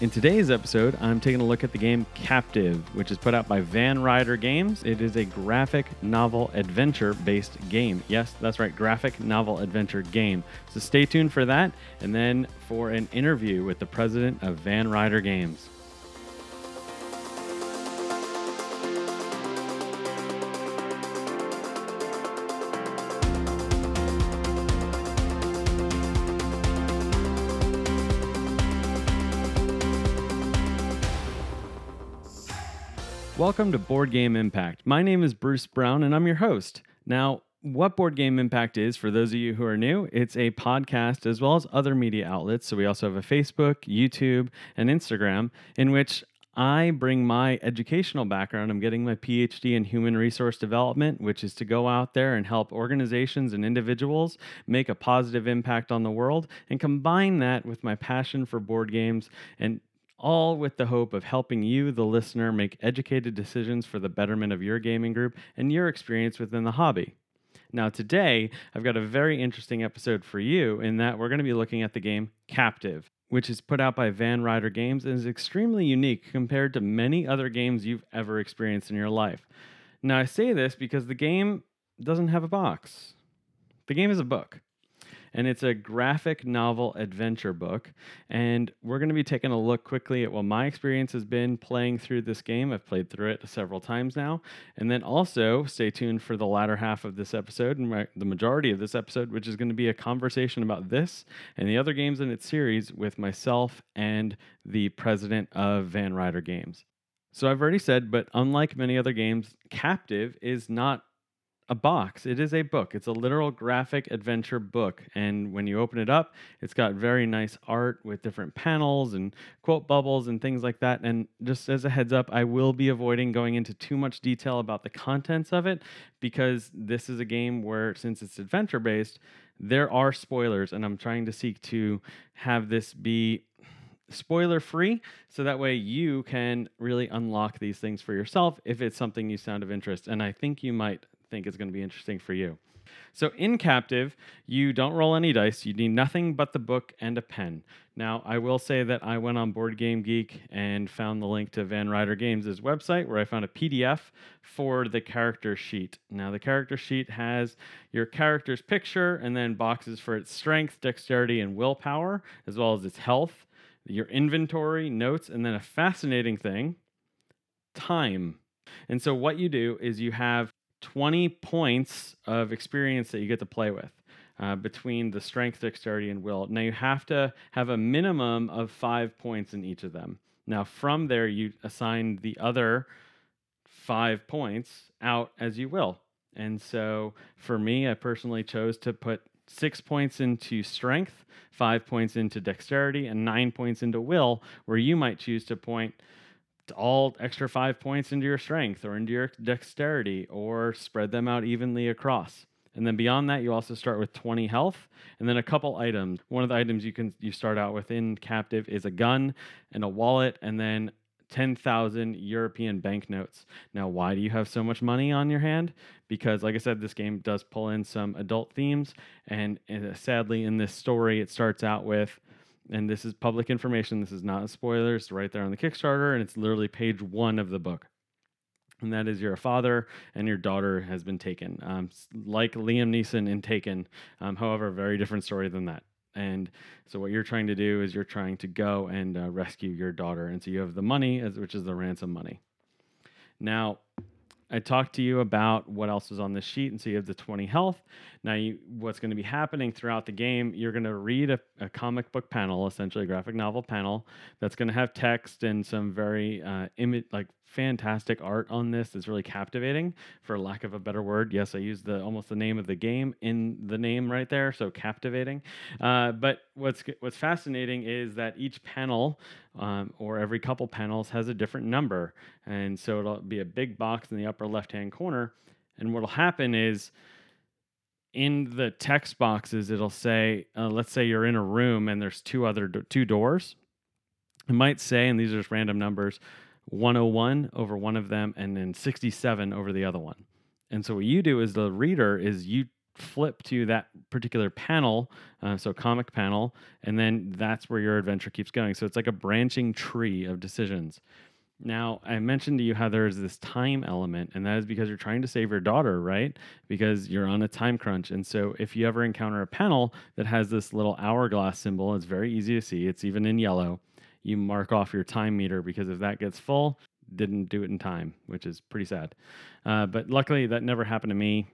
In today's episode, I'm taking a look at the game Captive, which is put out by Van Ryder Games. It is a graphic novel adventure based game. Yes, that's right, graphic novel adventure game. So stay tuned for that, and then for an interview with the president of Van Ryder Games. Welcome to Board Game Impact. My name is Bruce Brown and I'm your host. Now, what Board Game Impact is, for those of you who are new, it's a podcast as well as other media outlets. So we also have a Facebook, YouTube, and Instagram in which I bring my educational background. I'm getting my PhD in human resource development, which is to go out there and help organizations and individuals make a positive impact on the world, and combine that with my passion for board games and all with the hope of helping you, the listener, make educated decisions for the betterment of your gaming group and your experience within the hobby. Now, today, I've got a very interesting episode for you in that we're going to be looking at the game Captive, which is put out by Van Ryder Games and is extremely unique compared to many other games you've ever experienced in your life. Now, I say this because the game doesn't have a box, the game is a book and it's a graphic novel adventure book. And we're going to be taking a look quickly at what my experience has been playing through this game. I've played through it several times now. And then also stay tuned for the latter half of this episode and the majority of this episode, which is going to be a conversation about this and the other games in its series with myself and the president of Van Ryder Games. So I've already said, but unlike many other games, Captive is not a box. It is a book. It's a literal graphic adventure book. And when you open it up, it's got very nice art with different panels and quote bubbles and things like that. And just as a heads up, I will be avoiding going into too much detail about the contents of it because this is a game where, since it's adventure based, there are spoilers. And I'm trying to seek to have this be spoiler free so that way you can really unlock these things for yourself if it's something you sound of interest and i think you might think is going to be interesting for you. So, in Captive, you don't roll any dice. You need nothing but the book and a pen. Now, I will say that I went on Board Game Geek and found the link to Van Ryder Games' website where I found a PDF for the character sheet. Now, the character sheet has your character's picture and then boxes for its strength, dexterity, and willpower, as well as its health, your inventory, notes, and then a fascinating thing time. And so, what you do is you have 20 points of experience that you get to play with. Uh, between the strength, dexterity, and will. Now you have to have a minimum of five points in each of them. Now from there, you assign the other five points out as you will. And so for me, I personally chose to put six points into strength, five points into dexterity, and nine points into will, where you might choose to point all extra five points into your strength or into your dexterity or spread them out evenly across. And then beyond that, you also start with 20 health and then a couple items. One of the items you can you start out with in captive is a gun and a wallet and then 10,000 European banknotes. Now, why do you have so much money on your hand? Because, like I said, this game does pull in some adult themes. And, sadly, in this story, it starts out with and this is public information. This is not spoilers. right there on the Kickstarter, and it's literally page one of the book. And that is you're a father and your daughter has been taken. Um, like Liam Neeson in Taken, um, however, a very different story than that. And so what you're trying to do is you're trying to go and uh, rescue your daughter. And so you have the money, as, which is the ransom money. Now, I talked to you about what else is on this sheet, and so you have the 20 health. Now, you, what's going to be happening throughout the game, you're going to read a, a, comic book panel, essentially a graphic novel panel, that's going to have text and some very uh, image, like fantastic art on this that's really captivating for lack of a better word. Yes i used the almost the name of the game in the name right there so captivating. Uh, but what's what's fascinating is that each panel um, or every couple panels has a different number. And so it'll be a big box in the upper left hand corner. And what'll happen is in the text boxes it'll say uh, let's say you're in a room and there's two other do- two doors. It might say and these are just random numbers 101 over one of them and then 67 over the other one. And so what you do as the reader is you flip to that particular panel, uh, so comic panel, and then that's where your adventure keeps going. So it's like a branching tree of decisions. Now, I mentioned to you how there's this time element, and that is because you're trying to save your daughter, right? Because you're on a time crunch. And so, if you ever encounter a panel that has this little hourglass symbol, it's very easy to see, it's even in yellow. You mark off your time meter because if that gets full, didn't do it in time, which is pretty sad. Uh, but luckily, that never happened to me.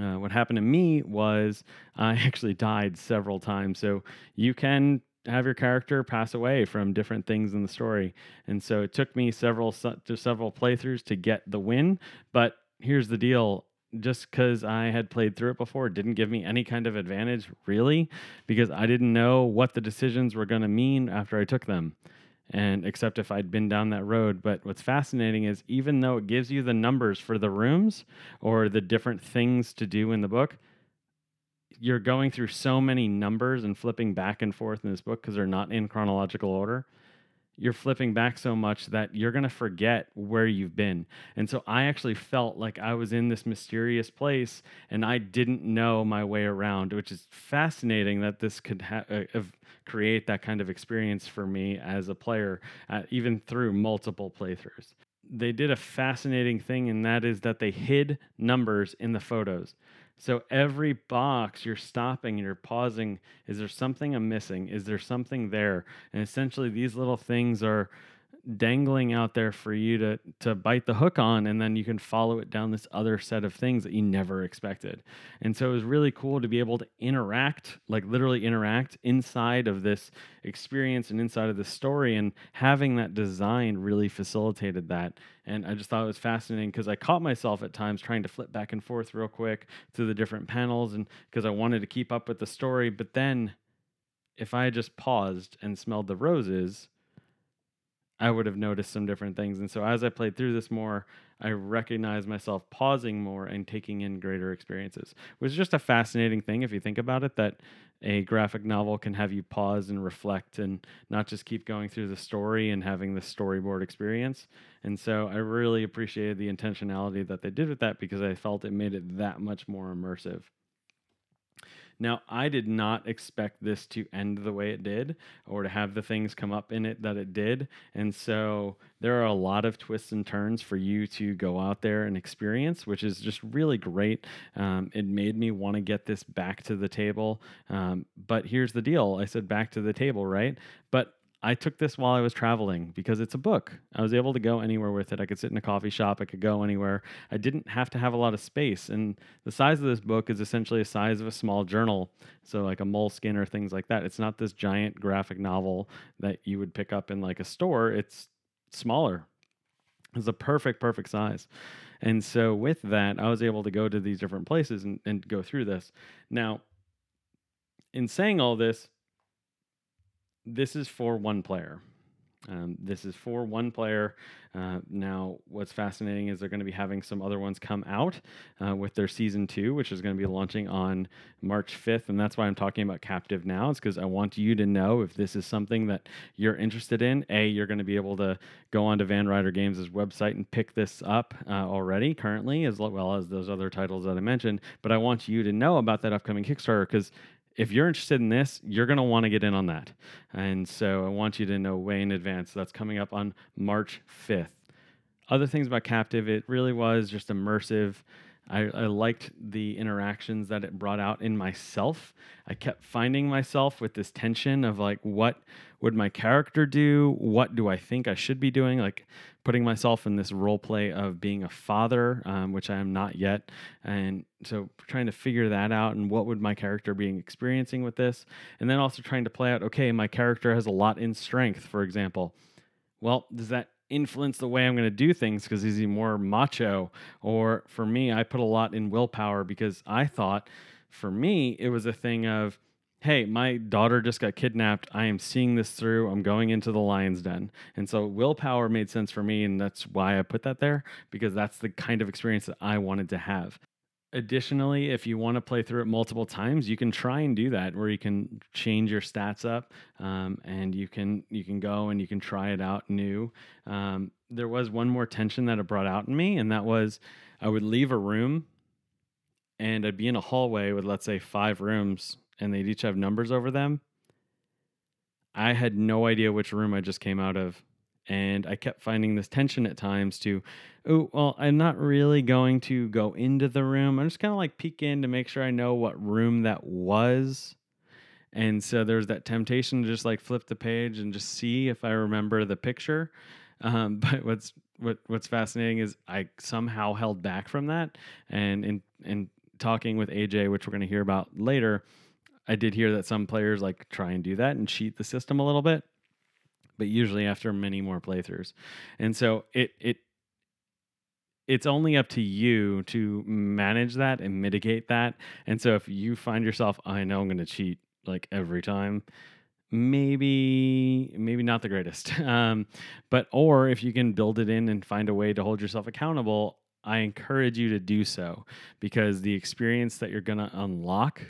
Uh, what happened to me was I actually died several times. So you can have your character pass away from different things in the story. And so it took me several to several playthroughs to get the win, but here's the deal just because I had played through it before didn't give me any kind of advantage, really, because I didn't know what the decisions were going to mean after I took them. And except if I'd been down that road. But what's fascinating is even though it gives you the numbers for the rooms or the different things to do in the book, you're going through so many numbers and flipping back and forth in this book because they're not in chronological order. You're flipping back so much that you're going to forget where you've been. And so I actually felt like I was in this mysterious place and I didn't know my way around, which is fascinating that this could ha- uh, create that kind of experience for me as a player, uh, even through multiple playthroughs. They did a fascinating thing, and that is that they hid numbers in the photos. So every box you're stopping and you're pausing. Is there something I'm missing? Is there something there? And essentially, these little things are dangling out there for you to to bite the hook on and then you can follow it down this other set of things that you never expected. And so it was really cool to be able to interact, like literally interact inside of this experience and inside of the story and having that design really facilitated that. And I just thought it was fascinating because I caught myself at times trying to flip back and forth real quick through the different panels and because I wanted to keep up with the story, but then if I just paused and smelled the roses, I would have noticed some different things. And so as I played through this more, I recognized myself pausing more and taking in greater experiences, It was just a fascinating thing if you think about it that a graphic novel can have you pause and reflect and not just keep going through the story and having the storyboard experience. And so I really appreciated the intentionality that they did with that because I felt it made it that much more immersive. Now, I did not expect this to end the way it did or to have the things come up in it that it did. And so there are a lot of twists and turns for you to go out there and experience, which is just really great. Um, it made me want to get this back to the table. Um, but here's the deal I said back to the table, right? But I took this while I was traveling because it's a book. I was able to go anywhere with it. I could sit in a coffee shop, I could go anywhere. I didn't have to have a lot of space. And the size of this book is essentially the size of a small journal. So, like a Moleskine or things like that. It's not this giant graphic novel that you would pick up in like a store, it's smaller. It's a perfect, perfect size. And so, with that, I was able to go to these different places and, and go through this. Now, in saying all this, this is for one player. Um, this is for one player. Uh, now, what's fascinating is they're going to be having some other ones come out uh, with their season two, which is going to be launching on March 5th. And that's why I'm talking about Captive now, is because I want you to know if this is something that you're interested in. A, you're going to be able to go onto Van Ryder Games' website and pick this up uh, already, currently, as well as those other titles that I mentioned. But I want you to know about that upcoming Kickstarter because if you're interested in this, you're going to want to get in on that. And so I want you to know way in advance. That's coming up on March 5th. Other things about Captive, it really was just immersive. I, I, liked the interactions that it brought out in myself. I kept finding myself with this tension of like, what would my character do? What do I think I should be doing? Like putting myself in this role play of being a father, um, which I am not yet. And so trying to figure that out and what would my character be experiencing with this. And then also trying to play out, okay, my character has a lot in strength, for example. Well, does that influence the way I'm going to do things because is he more macho? Or for me, I put a lot in willpower because I thought for me, it was a thing of, hey, my daughter just got kidnapped. I am seeing this through. I'm going into the lion's den. And so willpower made sense for me. And that's why I put that there because that's the kind of experience that I wanted to have. Additionally, if you want to play through it multiple times, you can try and do that, where you can change your stats up, um, and you can you can go and you can try it out new. Um, there was one more tension that it brought out in me, and that was I would leave a room, and I'd be in a hallway with let's say five rooms, and they'd each have numbers over them. I had no idea which room I just came out of. And I kept finding this tension at times to, oh, well, I'm not really going to go into the room. I'm just kind of like peek in to make sure I know what room that was. And so there's that temptation to just like flip the page and just see if I remember the picture. Um, but what's what what's fascinating is I somehow held back from that, and in in talking with AJ, which we're going to hear about later, I did hear that some players like try and do that and cheat the system a little bit, but usually after many more playthroughs. And so it it it's only up to you to manage that and mitigate that. And so if you find yourself, I know I'm going to cheat like every time, maybe maybe not the greatest. Um, but or if you can build it in and find a way to hold yourself accountable, I encourage you to do so because the experience that you're going to unlock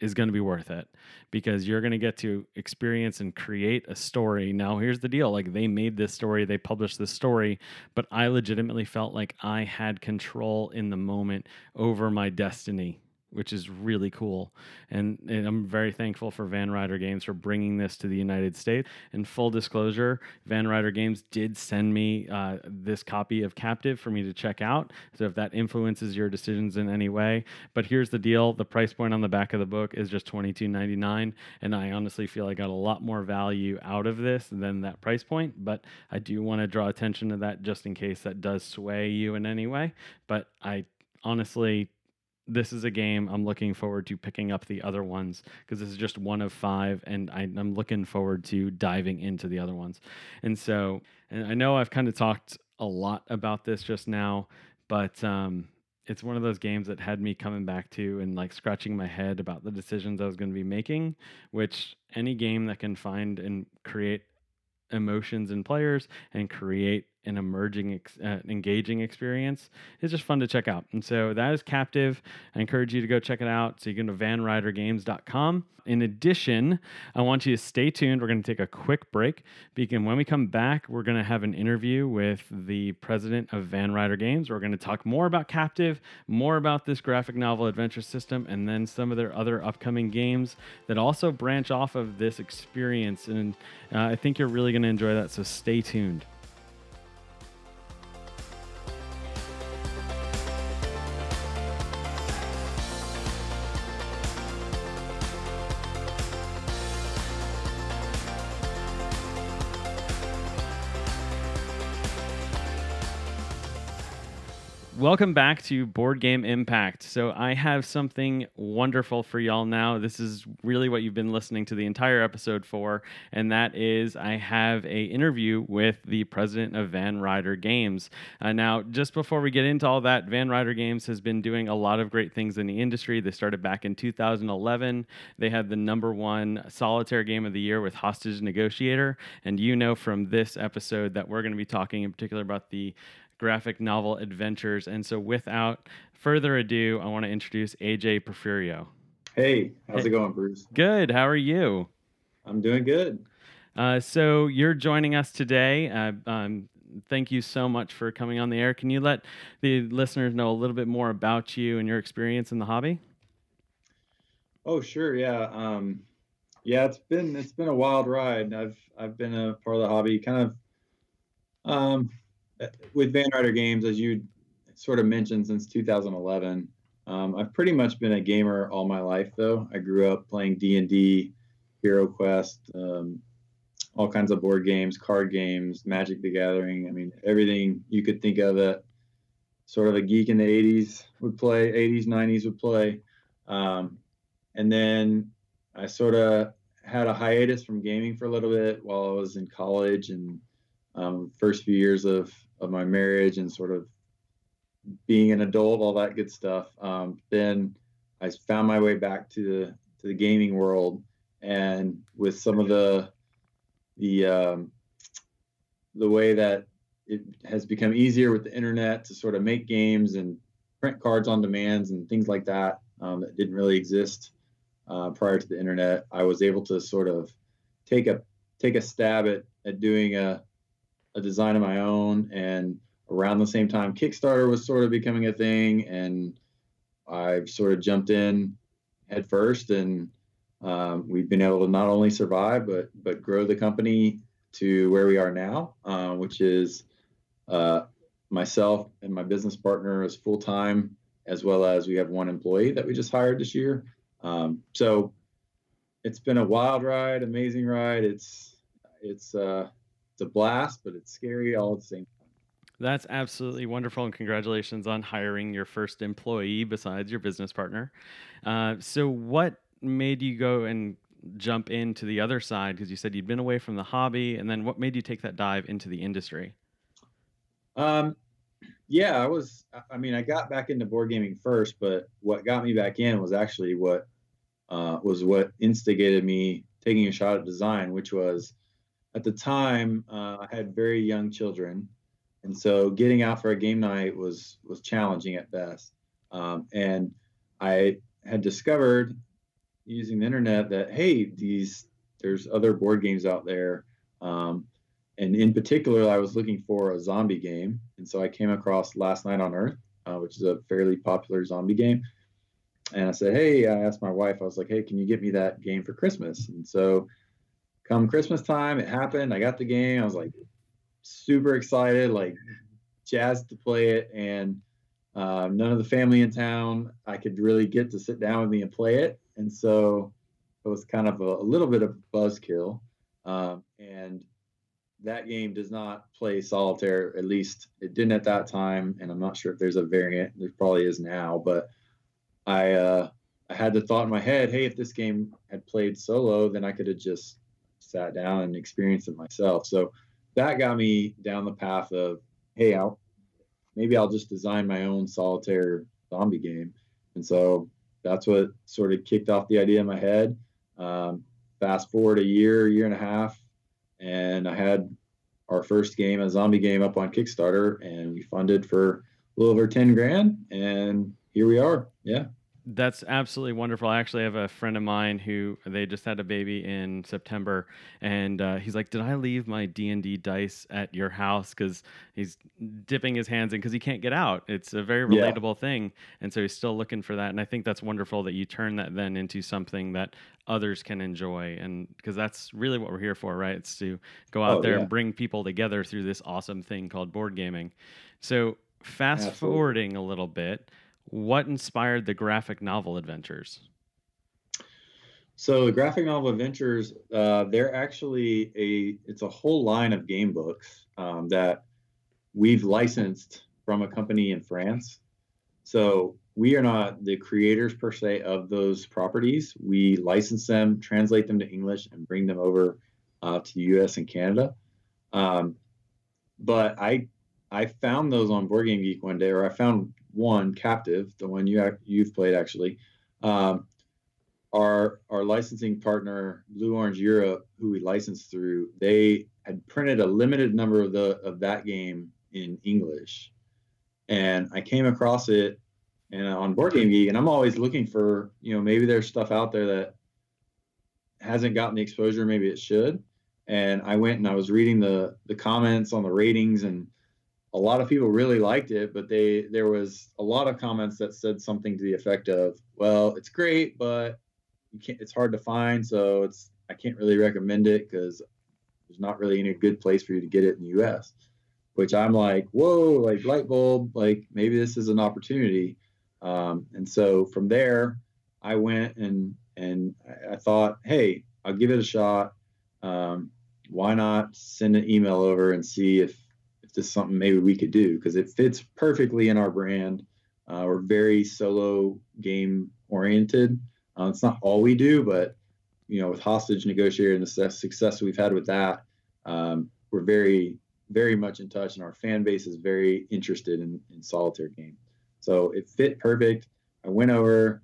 is going to be worth it because you're going to get to experience and create a story. Now, here's the deal like, they made this story, they published this story, but I legitimately felt like I had control in the moment over my destiny which is really cool. And, and, I'm very thankful for Van Ryder Games for bringing this to the United States. And full disclosure, Van Ryder Games did send me uh, this copy of Captive for me to check out. So if that influences your decisions in any way, but here's the deal: the price point on the back of the book is just $22.99, and I honestly feel I got a lot more value out of this than that price point. But I do want to draw attention to that just in case that does sway you in any way. But I honestly this is a game I'm looking forward to picking up the other ones because this is just one of five, and I, am looking forward to diving into the other ones. And so, and I know I've kind of talked a lot about this just now, but um, it's one of those games that had me coming back to and like scratching my head about the decisions I was going to be making. Which any game that can find and create emotions in players and create an emerging, ex- uh, engaging experience is just fun to check out. And so that is Captive. I encourage you to go check it out. So you can go to vanrydergames.com. In addition, I want you to stay tuned. We're going to take a quick break because when we come back, we're going to have an interview with the president of Van Ryder Games. We're going to talk more about Captive, more about this graphic novel adventure system, and then some of their other upcoming games that also branch off of this experience. And uh, I think you're really going to enjoy that. So stay tuned. Welcome back to Board Game Impact. So, I have something wonderful for y'all now. This is really what you've been listening to the entire episode for, and that is I have a interview with the president of Van Ryder Games. Uh, now, just before we get into all that, Van Ryder Games has been doing a lot of great things in the industry. They started back in 2011. They had the number one solitaire game of the year with Hostage Negotiator, and you know from this episode that we're going to be talking in particular about the graphic novel adventures. And so, without further ado, I want to introduce AJ Porfirio. Hey, how's hey. it going, Bruce? Good. How are you? I'm doing good. Uh, so, you're joining us today. Uh, um, thank you so much for coming on the air. Can you let the listeners know a little bit more about you and your experience in the hobby? Oh, sure. Yeah. Um, yeah, it's been it's been a wild ride. I've I've been a part of the hobby kind of um, with Van Ryder Games, as you sort of mentioned, since 2011. Um, I've pretty much been a gamer all my life, though. I grew up playing D and D, Hero Quest, um, all kinds of board games, card games, Magic the Gathering. I mean, everything you could think of that sort of a geek in the 80s would play, 80s, 90s would play. Um, and then I sort of had a hiatus from gaming for a little bit while I was in college and um, first few years of of my marriage and sort of being an adult, all that good stuff. Um, then I found my way back to the to the gaming world, and with some of the the um, the way that it has become easier with the internet to sort of make games and print cards on demands and things like that um, that didn't really exist uh, prior to the internet. I was able to sort of take a take a stab at at doing a a design of my own. And around the same time, Kickstarter was sort of becoming a thing, and I've sort of jumped in head first, and um, we've been able to not only survive but but grow the company to where we are now, uh, which is uh, myself and my business partner is full time, as well as we have one employee that we just hired this year. Um, so it's been a wild ride, amazing ride. It's it's uh, it's a blast, but it's scary all at the same time. That's absolutely wonderful, and congratulations on hiring your first employee besides your business partner. Uh, so, what made you go and jump into the other side? Because you said you'd been away from the hobby, and then what made you take that dive into the industry? Um, yeah, I was. I mean, I got back into board gaming first, but what got me back in was actually what uh, was what instigated me taking a shot at design, which was at the time uh, I had very young children and so getting out for a game night was was challenging at best. Um, and I had discovered using the internet that hey, these there's other board games out there. Um, and in particular, I was looking for a zombie game, and so I came across Last Night on Earth, uh, which is a fairly popular zombie game. And I said, hey, I asked my wife, I was like, hey, can you get me that game for Christmas? And so, come Christmas time, it happened. I got the game. I was like, super excited, like jazzed to play it, and uh, none of the family in town I could really get to sit down with me and play it, and so it was kind of a, a little bit of a buzzkill. Um, and that game does not play solitaire. At least it didn't at that time, and I'm not sure if there's a variant. There probably is now, but I uh, I had the thought in my head, hey, if this game had played solo, then I could have just sat down and experienced it myself. So that got me down the path of, hey, I'll, maybe I'll just design my own solitaire zombie game. And so that's what sort of kicked off the idea in my head. Um, fast forward a year, year and a half, and I had our first game, a zombie game, up on Kickstarter, and we funded for a little over 10 grand. And here we are. Yeah. That's absolutely wonderful. I actually have a friend of mine who they just had a baby in September, and uh, he's like, "Did I leave my D and D dice at your house?" Because he's dipping his hands in because he can't get out. It's a very relatable yeah. thing, and so he's still looking for that. And I think that's wonderful that you turn that then into something that others can enjoy, and because that's really what we're here for, right? It's to go out oh, there yeah. and bring people together through this awesome thing called board gaming. So fast Absolutely. forwarding a little bit what inspired the graphic novel adventures? So the graphic novel adventures, uh, they're actually a it's a whole line of game books um, that we've licensed from a company in France. So we are not the creators per se of those properties. We license them, translate them to English, and bring them over uh, to the U.S. and Canada. Um, but I I found those on Board Game Geek one day, or I found one captive, the one you you've played actually. Um, our our licensing partner, Blue Orange Europe, who we licensed through, they had printed a limited number of the of that game in English, and I came across it and on Board Game Geek, and I'm always looking for you know maybe there's stuff out there that hasn't gotten the exposure maybe it should, and I went and I was reading the the comments on the ratings and a lot of people really liked it, but they there was a lot of comments that said something to the effect of, "Well, it's great, but you can't. It's hard to find, so it's I can't really recommend it because there's not really any good place for you to get it in the U.S." Which I'm like, "Whoa, like light bulb, like maybe this is an opportunity." Um, and so from there, I went and and I thought, "Hey, I'll give it a shot. Um, why not send an email over and see if just something maybe we could do because it fits perfectly in our brand. Uh, we're very solo game oriented. Uh, it's not all we do, but you know, with hostage negotiator and the success we've had with that, um, we're very, very much in touch, and our fan base is very interested in, in solitaire game. So it fit perfect. I went over,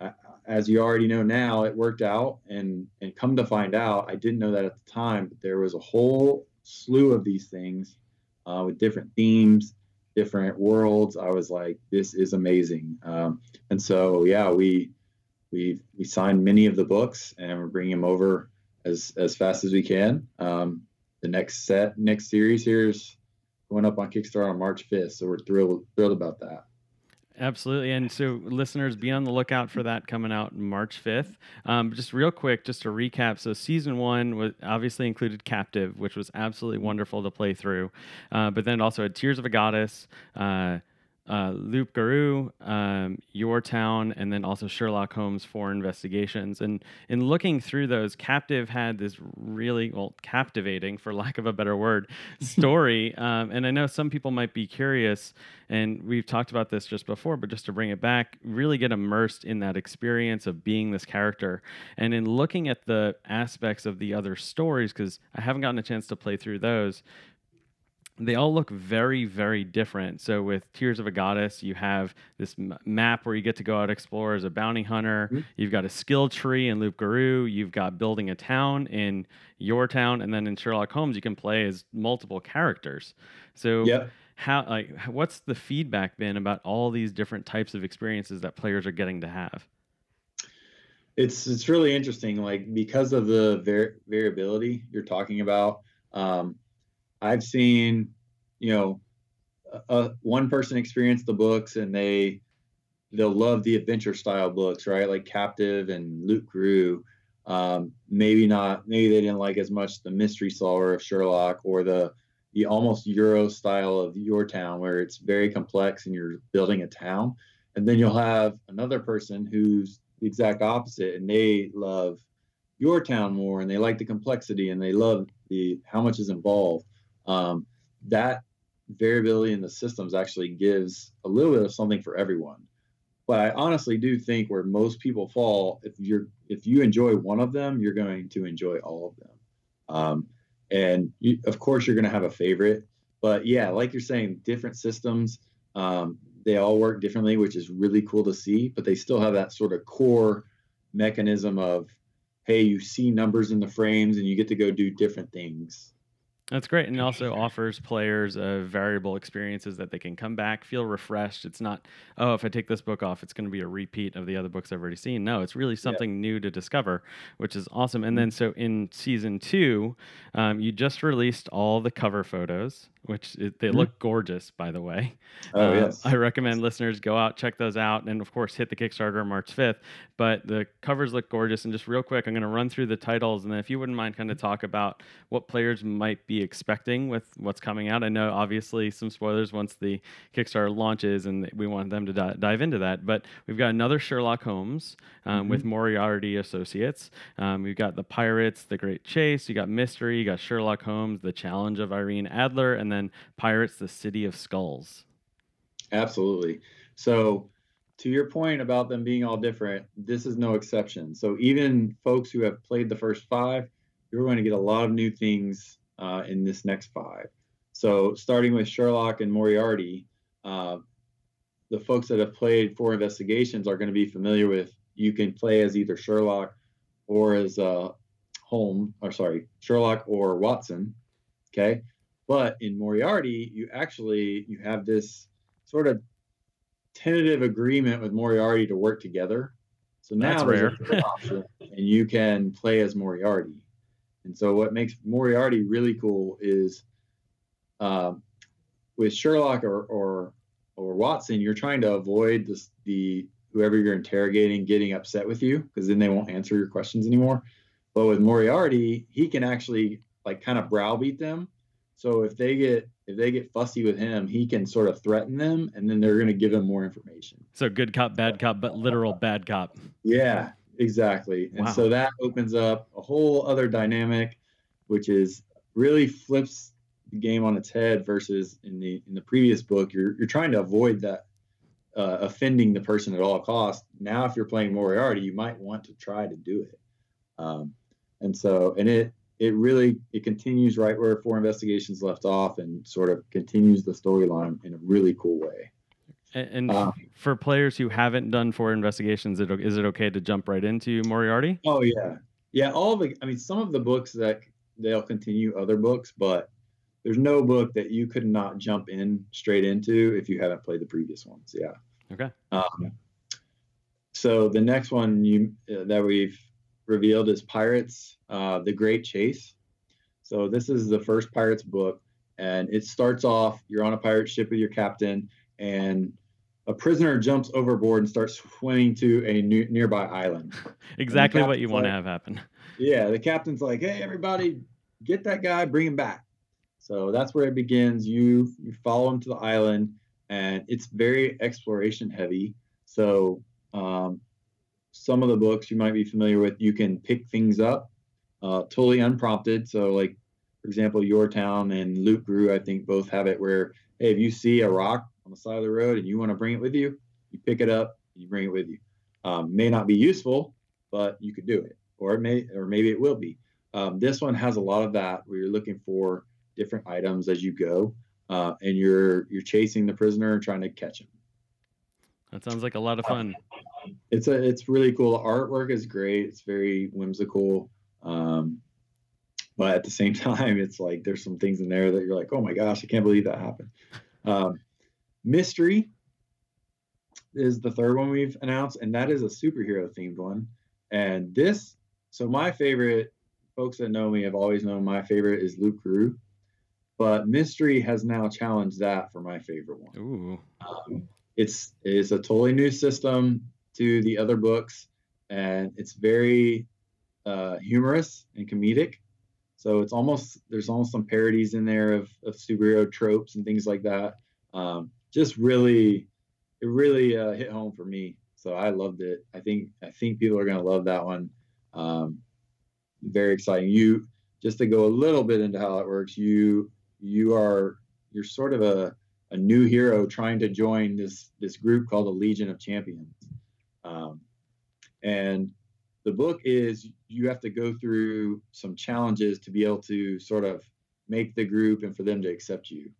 uh, as you already know now, it worked out, and and come to find out, I didn't know that at the time, but there was a whole slew of these things uh, with different themes, different worlds. I was like, this is amazing. Um, and so, yeah, we we we signed many of the books, and we're bringing them over as as fast as we can. Um, the next set, next series here is going up on Kickstarter on March 5th, so we're thrilled thrilled about that. Absolutely. And so, listeners, be on the lookout for that coming out March 5th. Um, just real quick, just to recap. So, season one was obviously included Captive, which was absolutely wonderful to play through. Uh, but then also had Tears of a Goddess. Uh, uh, Loup Garou, um, Your Town, and then also Sherlock Holmes Four Investigations. And in looking through those, Captive had this really, well, captivating, for lack of a better word, story. um, and I know some people might be curious, and we've talked about this just before, but just to bring it back, really get immersed in that experience of being this character. And in looking at the aspects of the other stories, because I haven't gotten a chance to play through those, they all look very very different. So with tears of a goddess you have this m- map where you get to go out explore as a bounty hunter. Mm-hmm. you've got a skill tree in Loup Garou. You've got building a town in your town. And then in sherlock holmes you can play as multiple characters. So yep. how like what's the feedback been about all these different types of experiences that players are getting to have? It's it's really interesting like because of the var- variability you're talking about um, I've seen, you know, a, one person experience the books and they they'll love the adventure style books, right? Like Captive and Loup Garou. Um, maybe not. Maybe they didn't like as much the mystery solver of Sherlock or the the almost Euro style of Your Town, where it's very complex and you're building a town. And then you'll have another person who's the exact opposite, and they love Your Town more, and they like the complexity, and they love the how much is involved um, that variability in the systems actually gives a little bit of something for everyone. But I honestly do think where most people fall, if you're if you enjoy one of them, you're going to enjoy all of them. Um, and you, of course, you're going to have a favorite. But yeah, like you're saying, different systems, um, they all work differently, which is really cool to see. But they still have that sort of core mechanism of, hey, you see numbers in the frames, and you get to go do different things that's great, and it also offers players uh, variable experiences that they can come back, feel refreshed. It's not, oh, if I take this book off, it's going to be a repeat of the other books I've already seen. No, it's really something yeah. new to discover, which is awesome. And then, mm-hmm. so in season two, um, you just released all the cover photos which they mm-hmm. look gorgeous, by the way. Oh, uh, yes. I recommend listeners go out, check those out, and of course, hit the Kickstarter March 5th. But the covers look gorgeous. And just real quick, I'm going to run through the titles. And then if you wouldn't mind, kind of talk about what players might be expecting with what's coming out. I know, obviously, some spoilers once the Kickstarter launches, and we want them to di- dive into that. But we've got another Sherlock Holmes um, mm-hmm. with Moriarty Associates. Um, we've got the Pirates, The Great Chase. You got Mystery. You got Sherlock Holmes, The Challenge of Irene Adler. And and then Pirates, the City of Skulls. Absolutely. So, to your point about them being all different, this is no exception. So, even folks who have played the first five, you're going to get a lot of new things uh, in this next five. So, starting with Sherlock and Moriarty, uh, the folks that have played Four Investigations are going to be familiar with. You can play as either Sherlock or as uh, Holmes, or sorry, Sherlock or Watson. Okay, but in Moriarty, you actually you have this sort of tentative agreement with Moriarty to work together. So now That's rare. option, and you can play as Moriarty. And so what makes Moriarty really cool is uh, with Sherlock or, or or Watson, you're trying to avoid this, the whoever you're interrogating getting upset with you because then they won't answer your questions anymore. But with Moriarty, he can actually like kind of browbeat them so if they get if they get fussy with him, he can sort of threaten them, and then they're going to give him more information. So good cop, bad cop, but literal bad cop. Yeah, exactly. And so that opens up a whole other dynamic, which is really flips the game on its head. Versus in the in the previous book, you're you're trying to avoid that uh, offending the person at all costs. Now, if you're playing Moriarty, you might want to try to do it. Um, and so, and it it really it continues right where four investigations left off and sort of continues the storyline in a really cool way. And, um, for players who haven't done four investigations is it okay to jump right into moriarty? Oh yeah. Yeah all the i mean some of the books that they'll continue other books but there's no book that you could not jump in straight into if you haven't played the previous ones yeah. Okay. Um, so the next one you uh, that we've revealed as Pirates, uh, The Great Chase. So this is the first Pirates book, and it starts off you're on a pirate ship with your captain, and a prisoner jumps overboard and starts swimming to a new, nearby island. exactly what you want like, to have happen. Yeah, the captain's like, "Hey, everybody, get that guy, bring him back." So that's where it begins. You you follow him to the island, and it's very exploration heavy. So um, some of the books you might be familiar with, you can pick things up uh, totally unprompted. So like for example, Your Town and Loup Garou, I think both have it where hey, if you see a rock on the side of the road and you want to bring it with you, you pick it up, you bring it with you. Um, may not be useful, but you could do it, or it may, or maybe it will be. Um, this one has a lot of that where you're looking for different items as you go, uh, and you're you're chasing the prisoner and trying to catch him. That sounds like a lot of fun. It's a it's really cool. The artwork is great. It's very whimsical. Um, but at the same time, it's like there's some things in there that you're like, oh my gosh, I can't believe that happened. Um, Mystery is the third one we've announced, and that is a superhero themed one. And this, so my favorite, folks that know me have always known my favorite is Loup Garou, but Mystery has now challenged that for my favorite one. Ooh. Um, it's it's a totally new system to the other books, and it's very uh, humorous and comedic. So it's almost there's almost some parodies in there of, of superhero tropes and things like that. Um, just really, it really uh, hit home for me. So I loved it. I think I think people are gonna love that one. Um, very exciting. You just to go a little bit into how it works. You you are you're sort of a, a new hero trying to join this this group called the Legion of Champions. Um, and the book is you have to go through some challenges to be able to sort of make the group and for them to accept you.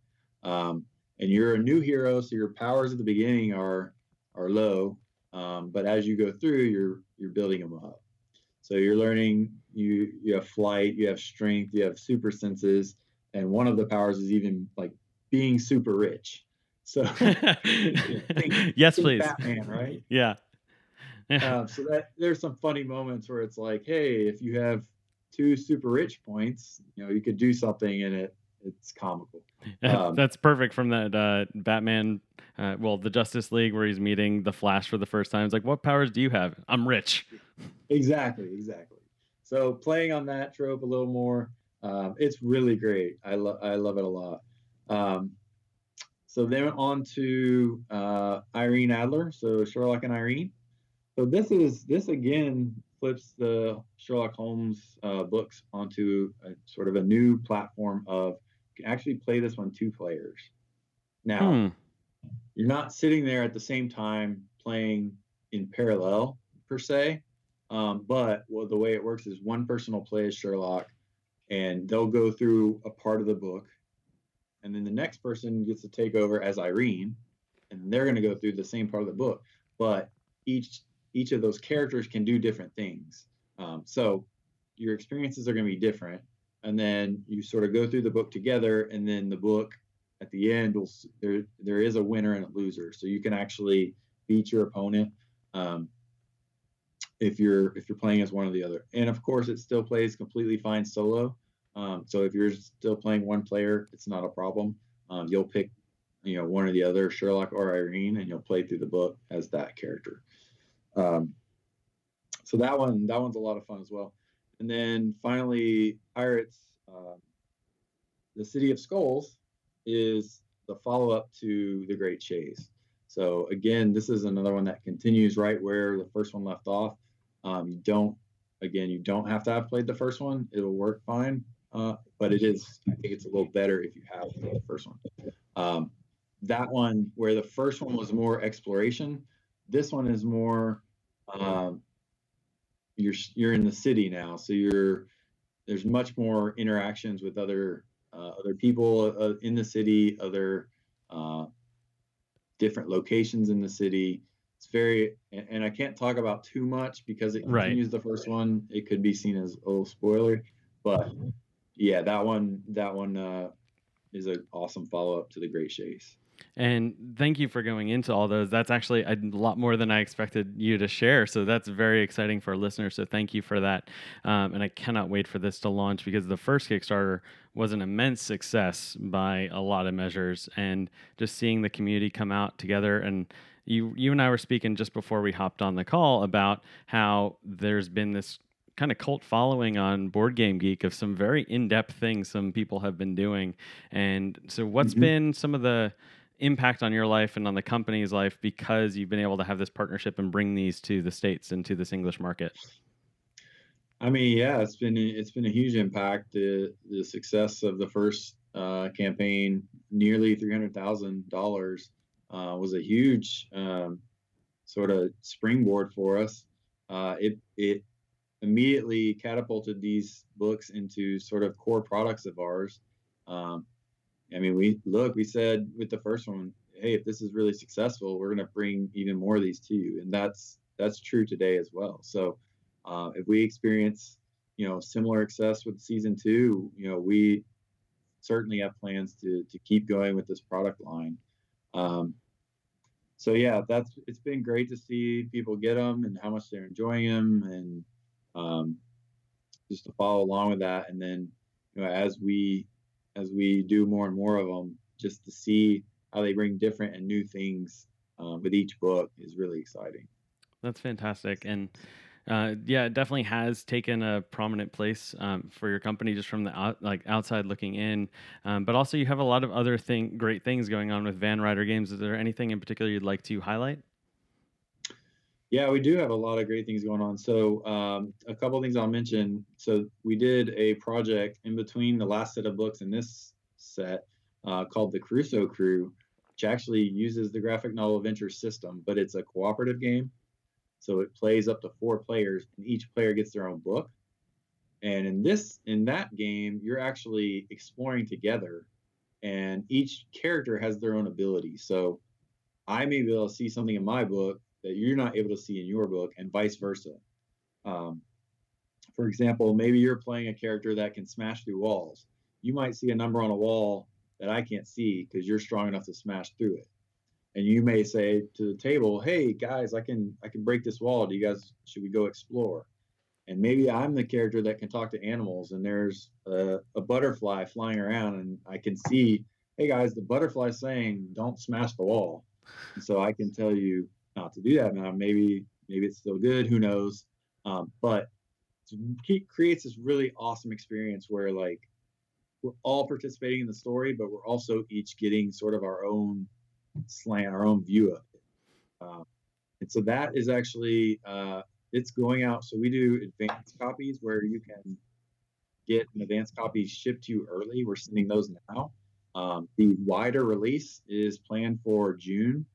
Um, and you're a new hero, so your powers at the beginning are are low, um, but as you go through, you're you're building them up. So you're learning. You you have flight, you have strength, you have super senses, and one of the powers is even like being super rich. So think, yes, think please, Batman, right? Yeah. um, so that there's some funny moments where it's like, hey, if you have two super rich points, you know, you could do something and it it's comical. Um, That's perfect from that uh, Batman. Uh, well, the Justice League where he's meeting the Flash for the first time. It's like, what powers do you have? I'm rich. Exactly, exactly. So playing on that trope a little more, um, it's really great. I love I love it a lot. Um, so then on to uh, Irene Adler. So Sherlock and Irene. So this is this again flips the Sherlock Holmes uh, books onto a sort of a new platform of you can actually play this one two players. Now, hmm. you're not sitting there at the same time playing in parallel per se, um, but well, the way it works is one person will play as Sherlock, and they'll go through a part of the book, and then the next person gets to take over as Irene, and they're going to go through the same part of the book, but each each of those characters can do different things. Um, so your experiences are going to be different. And then you sort of go through the book together, and then the book at the end will there there is a winner and a loser. So you can actually beat your opponent um, if you're if you're playing as one or the other. And of course, it still plays completely fine solo. Um, so if you're still playing one player, it's not a problem. Um, you'll pick you know one or the other, Sherlock or Irene, and you'll play through the book as that character. Um, so that one, that one's a lot of fun as well. And then finally, Pirates, uh, the City of Skulls is the follow up to The Great Chase. So again, this is another one that continues right where the first one left off. Um, you don't, again, you don't have to have played the first one; it'll work fine. Uh, but it is, I think, it's a little better if you have the first one. Um, that one, where the first one was more exploration, this one is more um, you're you're in the city now, so you're there's much more interactions with other uh, other people uh, in the city, other uh, different locations in the city. It's very, and, and, I can't talk about too much because it continues right. the first one. It could be seen as a little spoiler, but yeah, that one that one uh, is an awesome follow up to the Great Chase. And thank you for going into all those. That's actually a lot more than I expected you to share. So that's very exciting for listeners. So thank you for that. Um, and I cannot wait for this to launch because the first Kickstarter was an immense success by a lot of measures. And just seeing the community come out together and you you and I were speaking just before we hopped on the call about how there's been this kind of cult following on Board Game Geek of some very in-depth things some people have been doing. And so what's Mhm. been some of the impact on your life and on the company's life because you've been able to have this partnership and bring these to the states and to this English market? I mean, yeah, it's been it's been a huge impact. The the success of the first uh, campaign, nearly three hundred thousand uh, dollars, was a huge um, sort of springboard for us. Uh, it it immediately catapulted these books into sort of core products of ours. Um, I mean, we look, we said with the first one, hey, if this is really successful, we're going to bring even more of these to you, and that's that's true today as well. So uh, if we experience, you know, similar success with season two, you know, we certainly have plans to to keep going with this product line. Um, so yeah, that's it's been great to see people get them and how much they're enjoying them, and um, just to follow along with that. And then, you know, as we as we do more and more of them, just to see how they bring different and new things uh, with each book is really exciting. That's fantastic. And uh, yeah, it definitely has taken a prominent place um, for your company just from the out, like outside looking in. Um, but also, you have a lot of other thing, great things going on with Van Ryder Games. Is there anything in particular you'd like to highlight? Yeah, we do have a lot of great things going on. So, um, a couple of things I'll mention. So, we did a project in between the last set of books and this set uh, called the Crusoe Crew, which actually uses the graphic novel adventure system, but it's a cooperative game. So it plays up to four players, and each player gets their own book. And in this, in that game, you're actually exploring together, and each character has their own ability. So I may be able to see something in my book that you're not able to see in your book, and vice versa. Um, for example, maybe you're playing a character that can smash through walls. You might see a number on a wall that I can't see because you're strong enough to smash through it and you may say to the table hey guys i can i can break this wall do you guys should we go explore and maybe i'm the character that can talk to animals and there's a, a butterfly flying around and i can see hey guys the butterfly's saying don't smash the wall and so i can tell you not to do that now maybe maybe it's still good who knows um, but it creates this really awesome experience where like we're all participating in the story but we're also each getting sort of our own slant, our own view of it. Um, and so that is actually uh, it's going out. So we do advanced copies where you can get an advanced copy shipped to you early. We're sending those now. Um, the wider release is planned for June,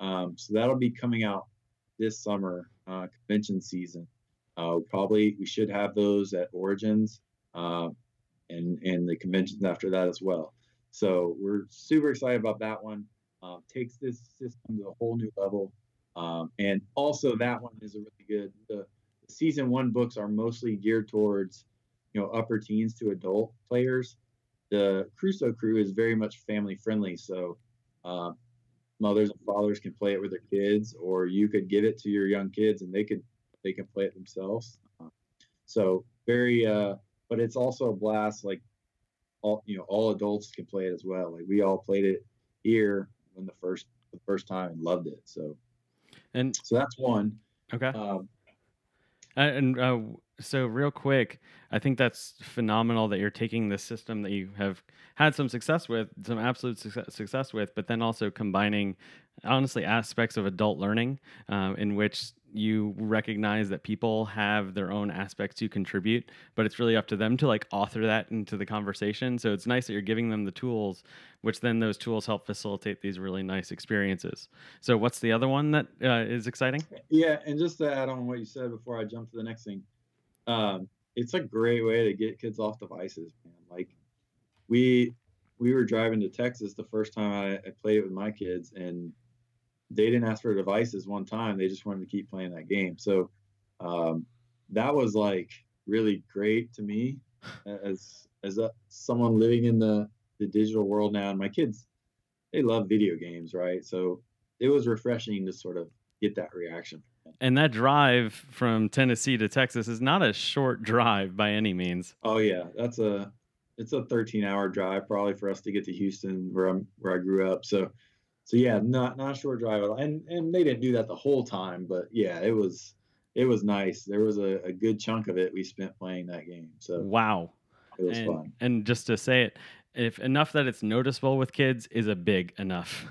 um, so that'll be coming out this summer uh, convention season. Uh, probably we should have those at Origins uh, and and the conventions after that as well. So we're super excited about that one um, takes this system to a whole new level. Um, and also, that one is a really good. The, season one books are mostly geared towards, you know, upper teens to adult players. The Crusoe crew is very much family friendly, so uh, mothers and fathers can play it with their kids, or you could give it to your young kids and they could they can play it themselves. Uh, so very, uh, but it's also a blast. Like all you know, all adults can play it as well. Like we all played it here in the first the first time and loved it. So, and so that's one. Okay. Um, and uh, so, real quick, I think that's phenomenal that you're taking this system that you have had some success with, some absolute success, success with, but then also combining, honestly, aspects of adult learning um, in which you recognize that people have their own aspects to contribute, but it's really up to them to like author that into the conversation. So it's nice that you're giving them the tools, which then those tools help facilitate these really nice experiences. So what's the other one that uh, is exciting? Yeah, and just to add on what you said before I jump to the next thing, um, it's a great way to get kids off devices, man. Like we we were driving to Texas the first time I, I played it with my kids, and they didn't ask for devices one time. They just wanted to keep playing that game. So um, that was like really great to me as as a, someone living in the the digital world now. And my kids, they love video games, right? So it was refreshing to sort of get that reaction. And that drive from Tennessee to Texas is not a short drive by any means. Oh yeah, that's a it's a 13 hour drive probably for us to get to Houston where I'm where I grew up. So so yeah, not not a short drive at all. And and they didn't do that the whole time, but yeah, it was it was nice. There was a, a good chunk of it we spent playing that game. So wow, it was and, fun. And just to say it, if enough that it's noticeable with kids is a big enough.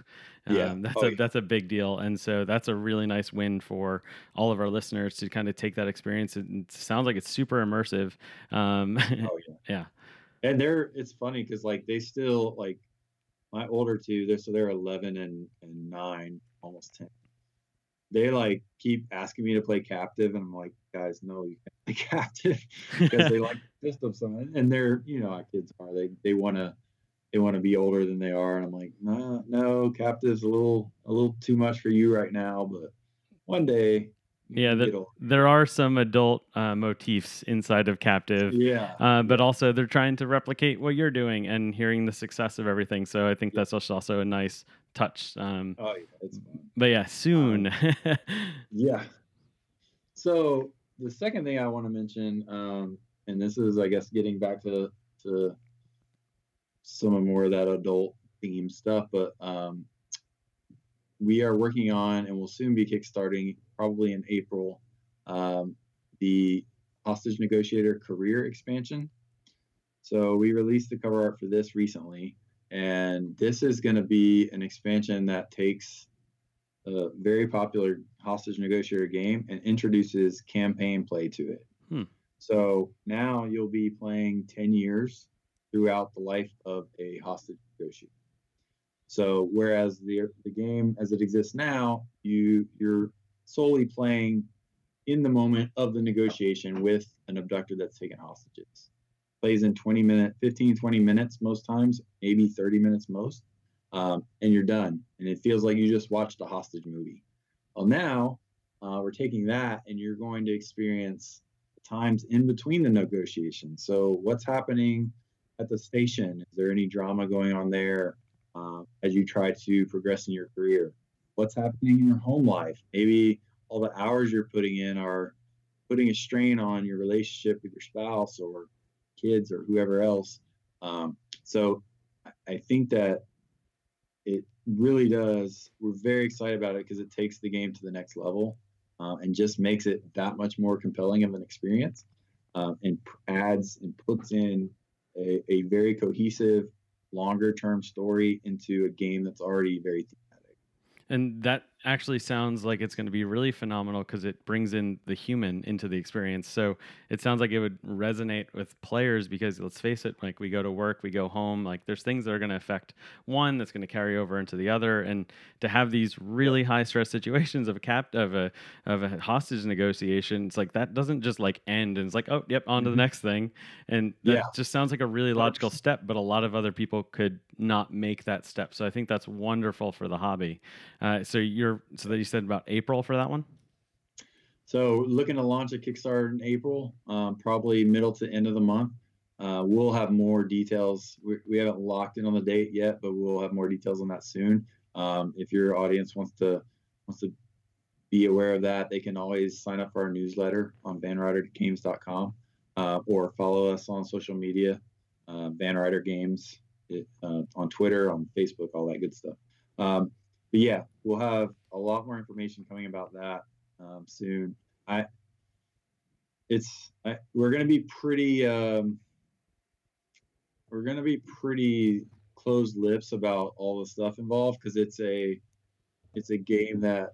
Yeah. Um, that's Oh, a yeah. that's a big deal, and so that's a really nice win for all of our listeners to kind of take that experience. It, sounds like it's super immersive. Um, Oh yeah. yeah, And they're it's funny because like they still like my older two, they're so they're eleven and, and nine, almost ten. They like keep asking me to play captive, and I'm like, guys, no, you can't play captive because they like the system. And they're you know how kids are. They they wanna they want to be older than they are. And I'm like, no, no, captive's a little a little too much for you right now, but one day Yeah, can that- get older. there are some adult uh, motifs inside of Captive. Yeah. Uh, but also, they're trying to replicate what you're doing and hearing the success of everything. So I think that's also a nice touch. Um, oh yeah, but yeah, soon. Yeah. So the second thing I want to mention, um, and this is, I guess, getting back to to some of more of that adult theme stuff, but um, we are working on and will soon be kickstarting, probably in April, um, the hostage negotiator career expansion. So we released the cover art for this recently, and this is going to be an expansion that takes a very popular hostage negotiator game and introduces campaign play to it. Hmm. So now you'll be playing 10 years throughout the life of a hostage negotiator. So whereas the the game as it exists now, you you're solely playing in the moment of the negotiation with an abductor that's taken hostages. Plays in 20 minute, 15, 20 minutes most times, maybe 30 minutes most um, and you're done. And it feels like you just watched a hostage movie. Well, now uh, we're taking that, and you're going to experience times in between the negotiations. So, what's happening at the station? Is there any drama going on there uh, as you try to progress in your career? What's happening in your home life? Maybe all the hours you're putting in are putting a strain on your relationship with your spouse or kids or whoever else. Um, so, I- think that it really does. We're very excited about it because it takes the game to the next level uh, and just makes it that much more compelling of an experience um, and adds and puts in a, a very cohesive, longer term story into a game that's already very thematic. And that actually sounds like it's going to be really phenomenal because it brings in the human into the experience. So it sounds like it would resonate with players because let's face it, like we go to work, we go home, like there's things that are going to affect one that's going to carry over into the other, and to have these really high stress situations of a cap of a of a hostage negotiation, it's like that doesn't just like end and it's like oh yep on to the Mhm. next thing, and that Yeah. just sounds like a really logical step, but a lot of other people could not make that step. So I think that's wonderful for the hobby. Uh, so you're so that you said about April for that one. So, looking to launch a Kickstarter in April, um, probably middle to end of the month. Uh, we'll have more details. We, we haven't locked in on the date yet, but we'll have more details on that soon. Um, if your audience wants to wants to be aware of that, they can always sign up for our newsletter on vanrydergames.com uh, or follow us on social media, uh, Van Ryder Games, it, uh, on Twitter, on Facebook, all that good stuff. Um, but yeah, we'll have a lot more information coming about that um, soon. I it's I, we're gonna be pretty um, we're gonna be pretty closed lips about all the stuff involved because it's a it's a game that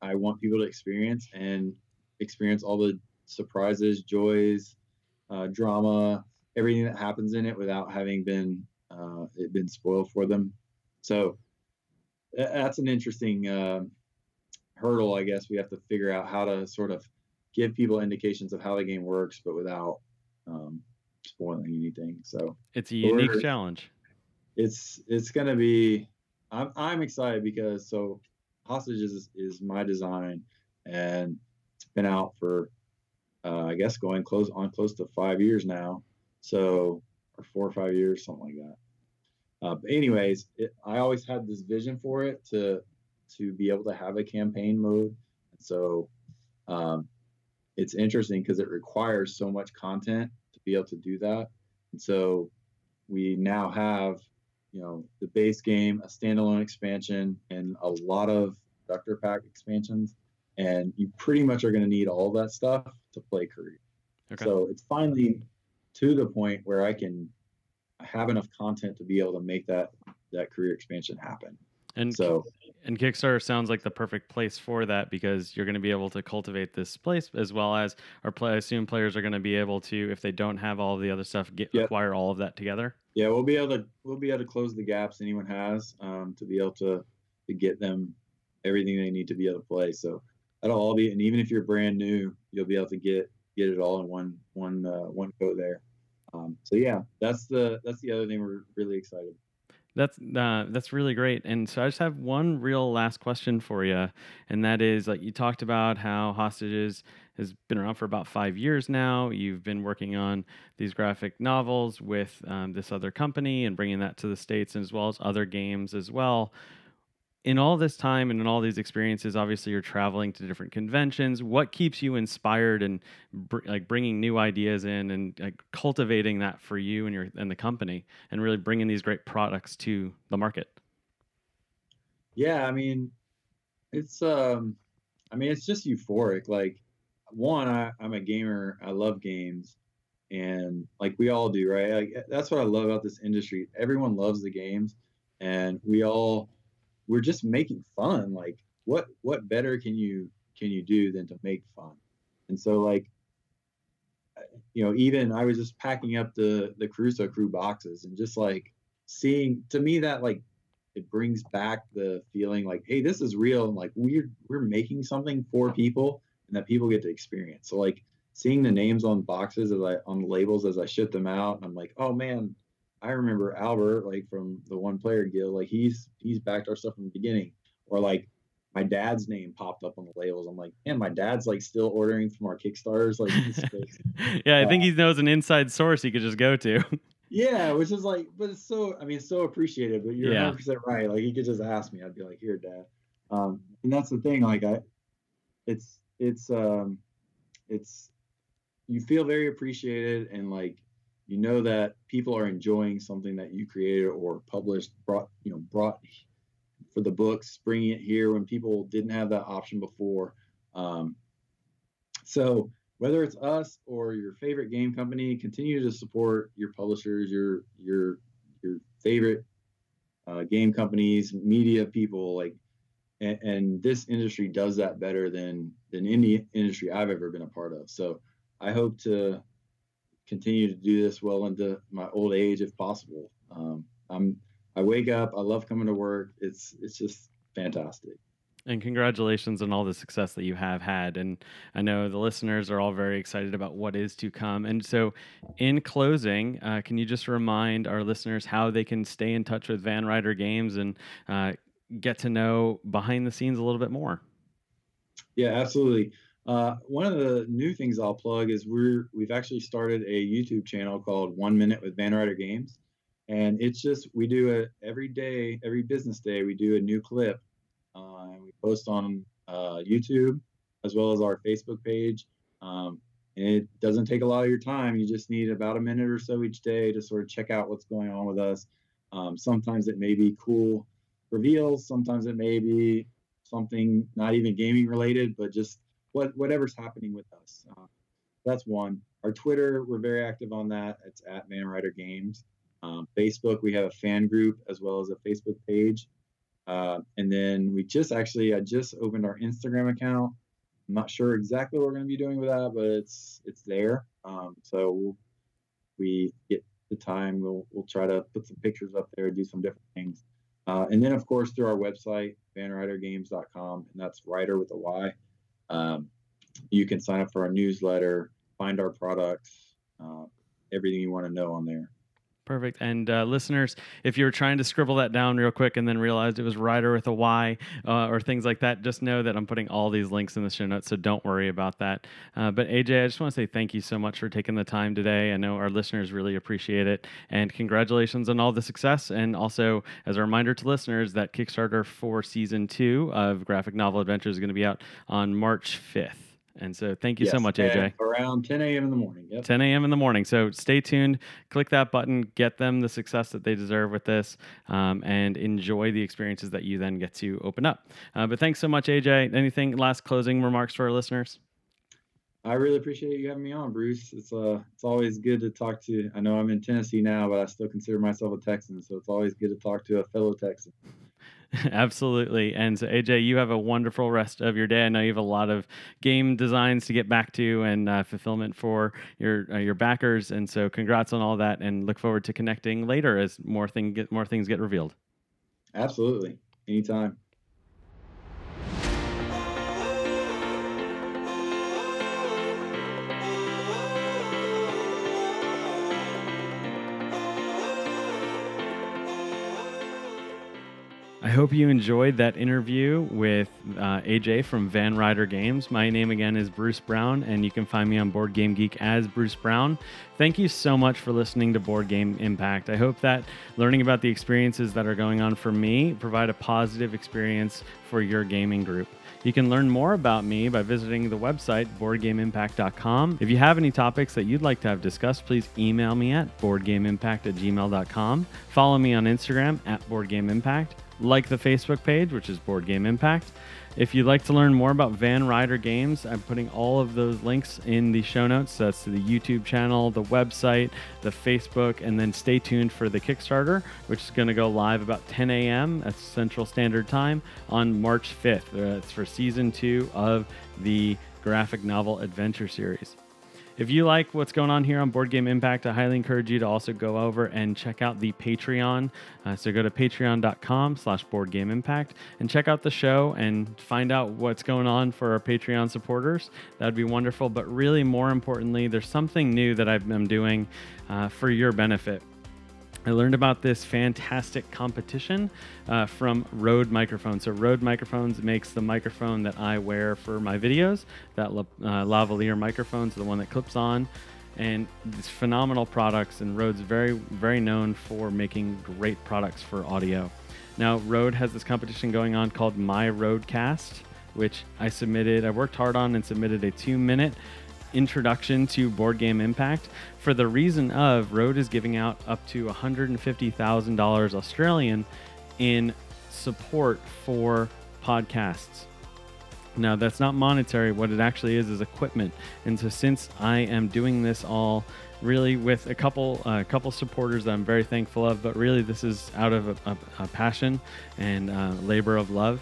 I want people to experience and experience all the surprises, joys, uh, drama, everything that happens in it without having been uh, it been spoiled for them. So that's an interesting um hurdle, I guess. We have to figure out how to sort of give people indications of how the game works, but without um, spoiling anything. So It's a unique challenge. it's it's gonna be. I'm I'm excited because so hostages is, is my design, and it's been out for uh, I guess going close on close to five years now. So or four or five years, something like that. Uh, but anyways, it, I always had this vision for it to to be able to have a campaign mode. So um, it's interesting because it requires so much content to be able to do that. And so we now have you know the base game, a standalone expansion, and a lot of Abductor Pack expansions, and you pretty much are going to need all that stuff to play career. Okay. So it's finally to the point where I can have enough content to be able to make that that career expansion happen. And so and Kickstarter sounds like the perfect place for that because you're going to be able to cultivate this place as well as our play. I assume players are going to be able to, if they don't have all the other stuff, get yep. acquire all of that together. Yeah, we'll be able to we'll be able to close the gaps anyone has um, to be able to to get them everything they need to be able to play. So that'll all be, and even if you're brand new, you'll be able to get get it all in one one uh, one coat there. Um, so yeah, that's the that's the other thing we're really excited. That's uh, that's really great. And so I just have one real last question for you, and that is like you talked about how hostages has been around for about five years now. You've been working on these graphic novels with um, this other company and bringing that to the states, as well as other games as well in all this time and in all these experiences obviously you're traveling to different conventions. What keeps you inspired and br- like bringing new ideas in and like cultivating that for you and your and the company and really bringing these great products to the market? Yeah i mean it's um i mean it's just euphoric. Like one I, i'm a gamer. I love games. And like we all do right? Like that's what i love about this industry. Everyone loves the games. And we all we're just making fun. Like what what better can you can you do than to make fun? And so like you know, even I was just packing up the the Crusoe crew boxes and just like seeing to me that like it brings back the feeling like, hey, this is real and like we're we're making something for people and that people get to experience. So like seeing the names on boxes as I on labels as I ship them out, I'm like, oh man, I remember Albert, like from the one player guild, like he's he's backed our stuff from the beginning. Or like my dad's name popped up on the labels. I'm like, man, my dad's like still ordering from our Kickstarters. Like, yeah, I think he knows an inside source he could just go to. yeah, which is like, but it's so, I mean, so appreciated. But you're yeah. 100 right. Like, he could just ask me. I'd be like, here, dad. Um, and that's the thing. Like, I, it's, it's, um, it's, you feel very appreciated and like you know that people are enjoying something that you created or published brought you know brought for the books bringing it here when people didn't have that option before. Um, so whether it's us or your favorite game company continue to support your publishers your your your favorite uh, game companies media people like and, and this industry does that better than than any industry i've ever been a part of. So i hope to continue to do this well into my old age if possible. Um, I'm I wake up, I love coming to work. It's it's just fantastic. And congratulations on all the success that you have had. And I know the listeners are all very excited about what is to come. And so, in closing, uh, can you just remind our listeners how they can stay in touch with Van Ryder Games and uh, get to know behind the scenes a little bit more? Yeah, absolutely. Uh, one of the new things I'll plug is we're we've actually started a YouTube channel called One Minute with Van Ryder Games, and it's just we do it every day, every business day. We do a new clip, uh, and we post on uh, YouTube as well as our Facebook page. Um, and it doesn't take a lot of your time. You just need about a minute or so each day to sort of check out what's going on with us. Um, sometimes it may be cool reveals. Sometimes it may be something not even gaming related, but just what whatever's happening with us. Uh, that's one. Our Twitter, we're very active on that. It's at Van Ryder Games. Um, Facebook, we have a fan group as well as a Facebook page. Uh, and then we just actually, I just opened our Instagram account. I'm not sure exactly what we're going to be doing with that, but it's it's there. Um, so we'll, we get the time, we'll we'll try to put some pictures up there, do some different things. Uh, and then of course through our website, vanrydergames.com, and that's Ryder with a Y. Um, you can sign up for our newsletter, find our products, uh, everything you want to know on there. Perfect. And uh, listeners, if you're trying to scribble that down real quick and then realized it was Ryder with a Y uh, or things like that, just know that I'm putting all these links in the show notes, so don't worry about that. Uh, but AJ, I just want to say thank you so much for taking the time today. I know our listeners really appreciate it, and congratulations on all the success. And also, as a reminder to listeners, that Kickstarter for season two of Graphic Novel Adventures is going to be out on March 5th. And so thank you yes, so much, AJ. Around 10 a.m. in the morning. Yep. 10 a.m. in the morning. So stay tuned. Click that button. Get them the success that they deserve with this, um, and enjoy the experiences that you then get to open up. Uh, but thanks so much, AJ. Anything last closing remarks for our listeners? I really appreciate you having me on, Bruce. It's uh, it's always good to talk to. I know I'm in Tennessee now, but I still consider myself a Texan, so it's always good to talk to a fellow Texan. Absolutely. And so, AJ, you have a wonderful rest of your day. I know you have a lot of game designs to get back to and uh, fulfillment for your uh, your backers. And so, congrats on all that, and look forward to connecting later as more thing get more things get revealed. Absolutely. Anytime. Hope you enjoyed that interview with uh, AJ from Van Ryder Games. My name again is Bruce Brown, and you can find me on Board Game Geek as Bruce Brown. Thank you so much for listening to Board Game Impact. I hope that learning about the experiences that are going on for me provide a positive experience for your gaming group. You can learn more about me by visiting the website boardgameimpact.com. If you have any topics that you'd like to have discussed, please email me at boardgameimpact at gmail.com. Follow me on Instagram at boardgameimpact like the Facebook page, which is Board Game Impact. If you'd like to learn more about Van Ryder Games, I'm putting all of those links in the show notes. That's the YouTube channel, the website, the Facebook, and then stay tuned for the Kickstarter, which is going to go live about 10 a.m. at Central Standard Time on March 5th. Uh, it's for season two of the graphic novel adventure series. If you like what's going on here on Board Game Impact, I highly encourage you to also go over and check out the Patreon. Uh, so go to patreon.com slash Board Game Impact and check out the show and find out what's going on for our Patreon supporters. That would be wonderful. But really, more importantly, there's something new that I've been doing uh, for your benefit. I learned about this fantastic competition uh, from Rode Microphones. So Rode Microphones makes the microphone that I wear for my videos. That uh, lavalier microphone is the one that clips on, and it's phenomenal products. And Rode's very, very known for making great products for audio. Now Rode has this competition going on called My Rodecast, which I submitted. I worked hard on and submitted a two-minute introduction to Board Game Impact for the reason of Rode is giving out up to $150,000 Australian in support for podcasts. Now, that's not monetary. What it actually is is equipment. And so, since I am doing this all really with a couple a uh, couple supporters that I'm very thankful of, but really this is out of a, a, a passion and uh, labor of love.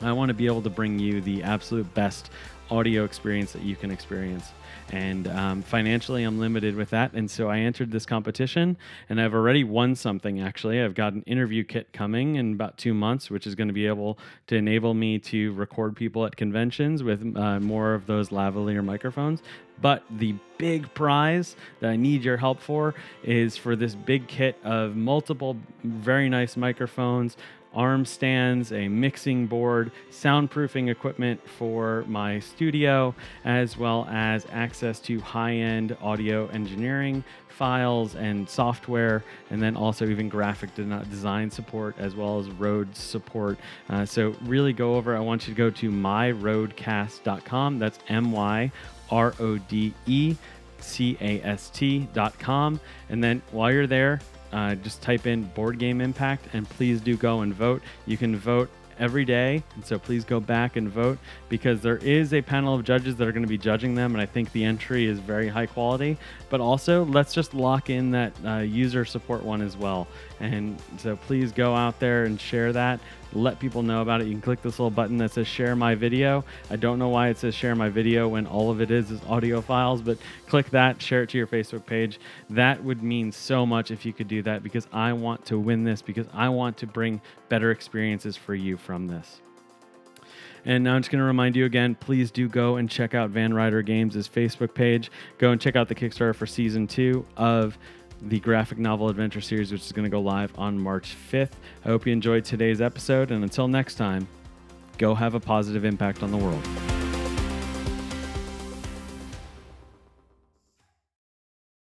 I want to be able to bring you the absolute best audio experience that you can experience. And um, financially, I'm limited with that. And so I entered this competition and I've already won something actually. I've got an interview kit coming in about two months, which is going to be able to enable me to record people at conventions with uh, more of those lavalier microphones. But the big prize that I need your help for is for this big kit of multiple very nice microphones, arm stands, a mixing board, soundproofing equipment for my studio, as well as access to high end audio engineering files and software, and then also even graphic design support as well as Rode support. Uh, so, really go over. I want you to go to myrodecast.com. That's M Y R O D E C A S T.com. And then while you're there, uh, just type in board game impact and please do go and vote. You can vote every day. And so please go back and vote because there is a panel of judges that are going to be judging them. And I think the entry is very high quality. But also, let's just lock in that uh, user support one as well. And so please go out there and share that let people know about it. You can click this little button that says share my video. I don't know why it says share my video when all of it is is audio files, but click that, share it to your Facebook page. That would mean so much if you could do that because I want to win this because I want to bring better experiences for you from this. And now I'm just going to remind you again please do go and check out Van Ryder Games' Facebook page. Go and check out the Kickstarter for season two of the graphic novel adventure series, which is going to go live on March 5th. I hope you enjoyed today's episode, and until next time, go have a positive impact on the world.